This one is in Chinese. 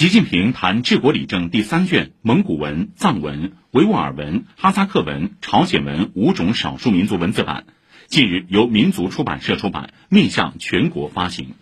习近平谈治国理政第三卷蒙古文藏文维吾尔文哈萨克文朝鲜文五种少数民族文字版近日由民族出版社出版面向全国发行。